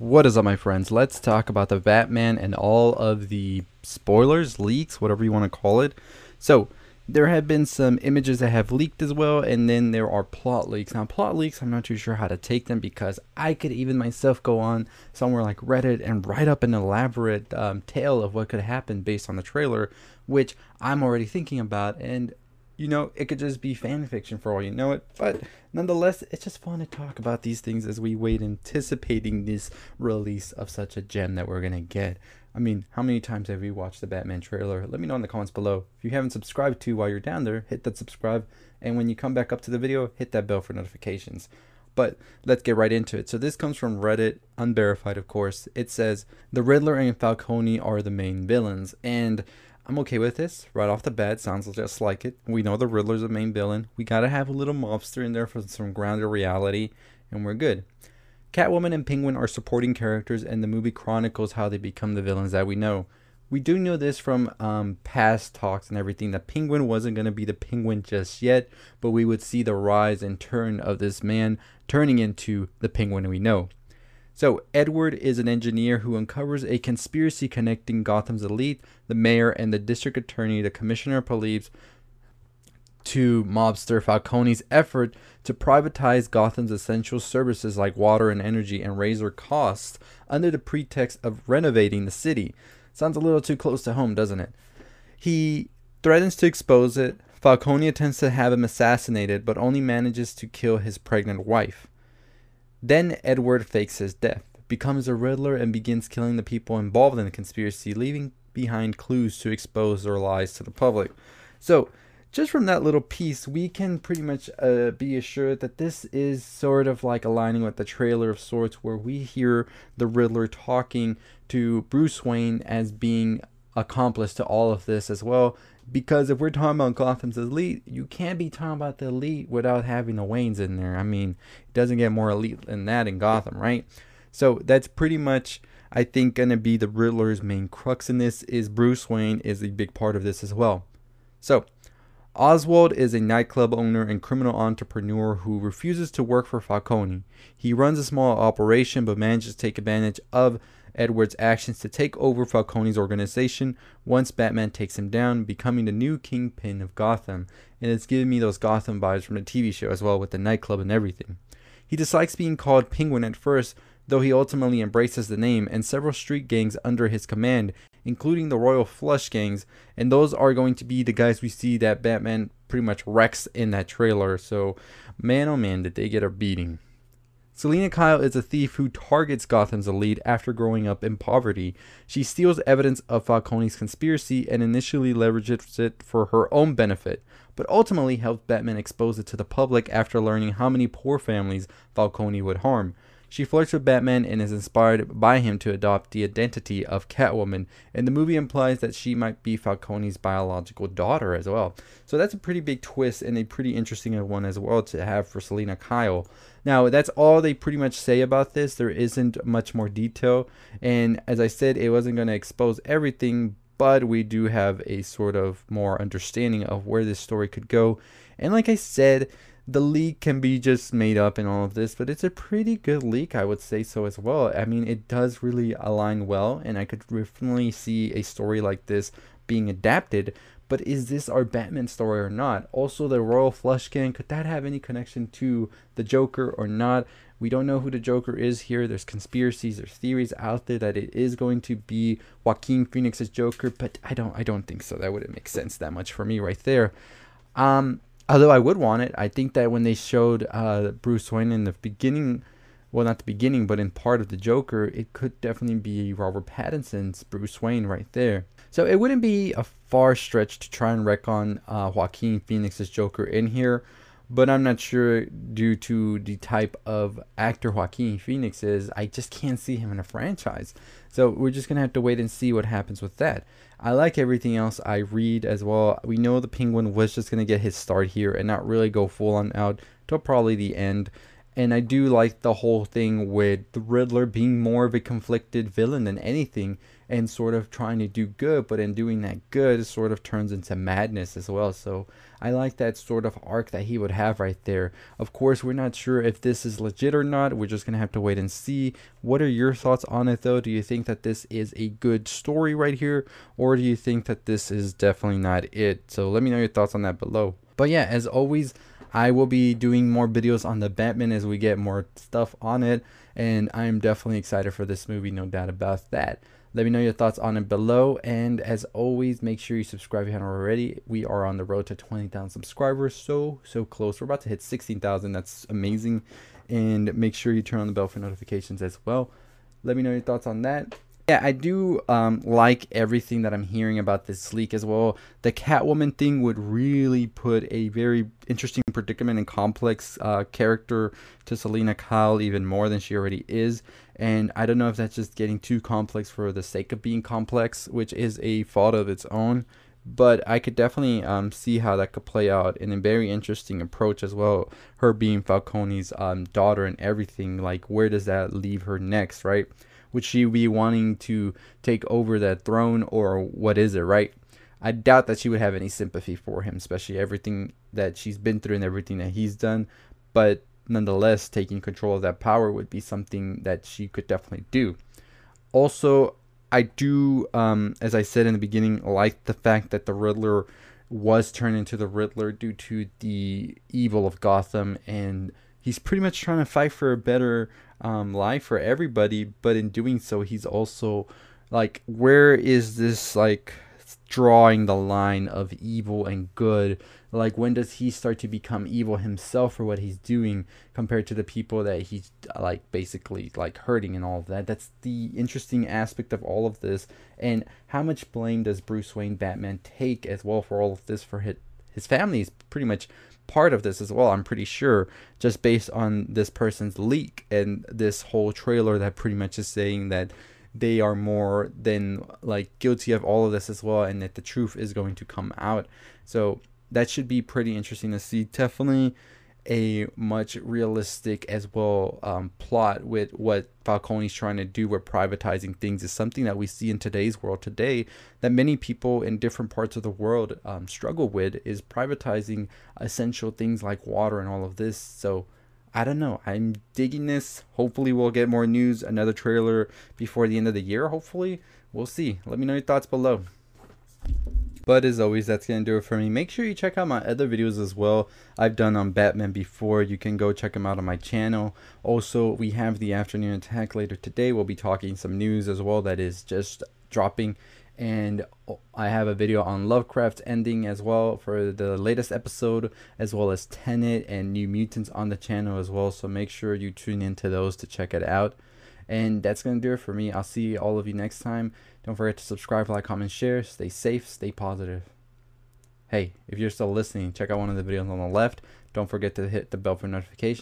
What is up, my friends? Let's talk about the Batman and all of the spoilers, leaks, whatever you want to call it. So, there have been some images that have leaked as well, and then there are plot leaks. Now, plot leaks, I'm not too sure how to take them because I could even myself go on somewhere like Reddit and write up an elaborate um, tale of what could happen based on the trailer, which I'm already thinking about. And you know, it could just be fan fiction for all you know it. But nonetheless, it's just fun to talk about these things as we wait anticipating this release of such a gem that we're gonna get. I mean, how many times have you watched the Batman trailer? Let me know in the comments below. If you haven't subscribed to while you're down there, hit that subscribe. And when you come back up to the video, hit that bell for notifications. But let's get right into it. So this comes from Reddit, unverified of course. It says, The Riddler and Falcone are the main villains. And I'm okay with this right off the bat. Sounds just like it. We know the Riddler's the main villain. We gotta have a little mobster in there for some grounded reality, and we're good. Catwoman and Penguin are supporting characters, and the movie chronicles how they become the villains that we know. We do know this from um, past talks and everything that Penguin wasn't going to be the Penguin just yet, but we would see the rise and turn of this man turning into the Penguin we know. So, Edward is an engineer who uncovers a conspiracy connecting Gotham's elite, the mayor, and the district attorney, the commissioner police, to mobster Falcone's effort to privatize Gotham's essential services like water and energy and raise their costs under the pretext of renovating the city. Sounds a little too close to home, doesn't it? He threatens to expose it. Falcone attempts to have him assassinated, but only manages to kill his pregnant wife. Then Edward fakes his death, becomes a Riddler, and begins killing the people involved in the conspiracy, leaving behind clues to expose their lies to the public. So, just from that little piece, we can pretty much uh, be assured that this is sort of like aligning with the trailer of sorts, where we hear the Riddler talking to Bruce Wayne as being accomplice to all of this as well, because if we're talking about Gotham's elite, you can't be talking about the elite without having the Waynes in there. I mean, it doesn't get more elite than that in Gotham, right? So that's pretty much, I think, gonna be the Riddler's main crux in this. Is Bruce Wayne is a big part of this as well. So. Oswald is a nightclub owner and criminal entrepreneur who refuses to work for Falcone. He runs a small operation but manages to take advantage of Edward's actions to take over Falcone's organization once Batman takes him down, becoming the new kingpin of Gotham. And it's giving me those Gotham vibes from the TV show as well, with the nightclub and everything. He dislikes being called Penguin at first, though he ultimately embraces the name and several street gangs under his command, including the Royal Flush gangs, and those are going to be the guys we see that Batman pretty much wrecks in that trailer. So, man oh man, did they get a beating. Selina Kyle is a thief who targets Gotham's elite after growing up in poverty. She steals evidence of Falcone's conspiracy and initially leverages it for her own benefit, but ultimately helps Batman expose it to the public after learning how many poor families Falcone would harm. She flirts with Batman and is inspired by him to adopt the identity of Catwoman, and the movie implies that she might be Falcone's biological daughter as well. So that's a pretty big twist and a pretty interesting one as well to have for Selina Kyle. Now, that's all they pretty much say about this. There isn't much more detail, and as I said, it wasn't going to expose everything, but we do have a sort of more understanding of where this story could go. And like I said, the leak can be just made up in all of this, but it's a pretty good leak, I would say so as well. I mean, it does really align well, and I could definitely see a story like this being adapted. But is this our Batman story or not? Also, the Royal Flush Gang, could that have any connection to the Joker or not? We don't know who the Joker is here. There's conspiracies, there's theories out there that it is going to be Joaquin Phoenix's Joker, but I don't I don't think so. That wouldn't make sense that much for me right there. Um, although I would want it, I think that when they showed uh, Bruce Wayne in the beginning, well, not the beginning, but in part of the Joker, it could definitely be Robert Pattinson's Bruce Wayne right there. So it wouldn't be a far stretch to try and retcon uh, Joaquin Phoenix's Joker in here, but I'm not sure due to the type of actor Joaquin Phoenix is. I just can't see him in a franchise. So we're just gonna have to wait and see what happens with that. I like everything else I read as well. We know the Penguin was just gonna get his start here and not really go full on out till probably the end. And I do like the whole thing with the Riddler being more of a conflicted villain than anything and sort of trying to do good, but in doing that good, sort of turns into madness as well. So I like that sort of arc that he would have right there. Of course, we're not sure if this is legit or not. We're just going to have to wait and see. What are your thoughts on it, though? Do you think that this is a good story right here, or do you think that this is definitely not it? So let me know your thoughts on that below. But yeah, as always, I will be doing more videos on the Batman as we get more stuff on it, and I'm definitely excited for this movie, no doubt about that. Let me know your thoughts on it below. And as always, make sure you subscribe if you haven't already. We are on the road to 20,000 subscribers. So, so close. We're about to hit 16,000. That's amazing. And make sure you turn on the bell for notifications as well. Let me know your thoughts on that. Yeah, I do um, like everything that I'm hearing about this leak as well. The Catwoman thing would really put a very interesting predicament and complex uh, character to Selina Kyle even more than she already is. And I don't know if that's just getting too complex for the sake of being complex, which is a fault of its own. But I could definitely um, see how that could play out in a very interesting approach as well. Her being Falcone's um, daughter and everything, like where does that leave her next, right? Would she be wanting to take over that throne or what is it, right? I doubt that she would have any sympathy for him, especially everything that she's been through and everything that he's done. But nonetheless, taking control of that power would be something that she could definitely do. Also, I do, um, as I said in the beginning, like the fact that the Riddler was turned into the Riddler due to the evil of Gotham, and he's pretty much trying to fight for a better um, life for everybody. But in doing so, he's also like, where is this like drawing the line of evil and good? Like, when does he start to become evil himself for what he's doing compared to the people that he's like basically like hurting and all of that? That's the interesting aspect of all of this. And how much blame does Bruce Wayne Batman take as well for all of this for his, his family is pretty much part of this as well, I'm pretty sure, just based on this person's leak and this whole trailer that pretty much is saying that they are more than like guilty of all of this as well and that the truth is going to come out. So that should be pretty interesting to see. Definitely a much realistic as well um, plot with what Falcone's trying to do with privatizing things is something that we see in today's world today that many people in different parts of the world um, struggle with is privatizing essential things like water and all of this. So I don't know. I'm digging this. Hopefully we'll get more news, another trailer before the end of the year. Hopefully we'll see. Let me know your thoughts below. But as always, that's going to do it for me. Make sure you check out my other videos as well. I've done on Batman before. You can go check them out on my channel. Also, we have the afternoon attack later today. We'll be talking some news as well that is just dropping. And oh, I have a video on Lovecraft ending as well for the latest episode, as well as Tenet and New Mutants on the channel as well. So make sure you tune into those to check it out. And that's going to do it for me. I'll see all of you next time. Don't forget to subscribe, like, comment, share. Stay safe, stay positive. Hey, if you're still listening, check out one of the videos on the left. Don't forget to hit the bell for notifications.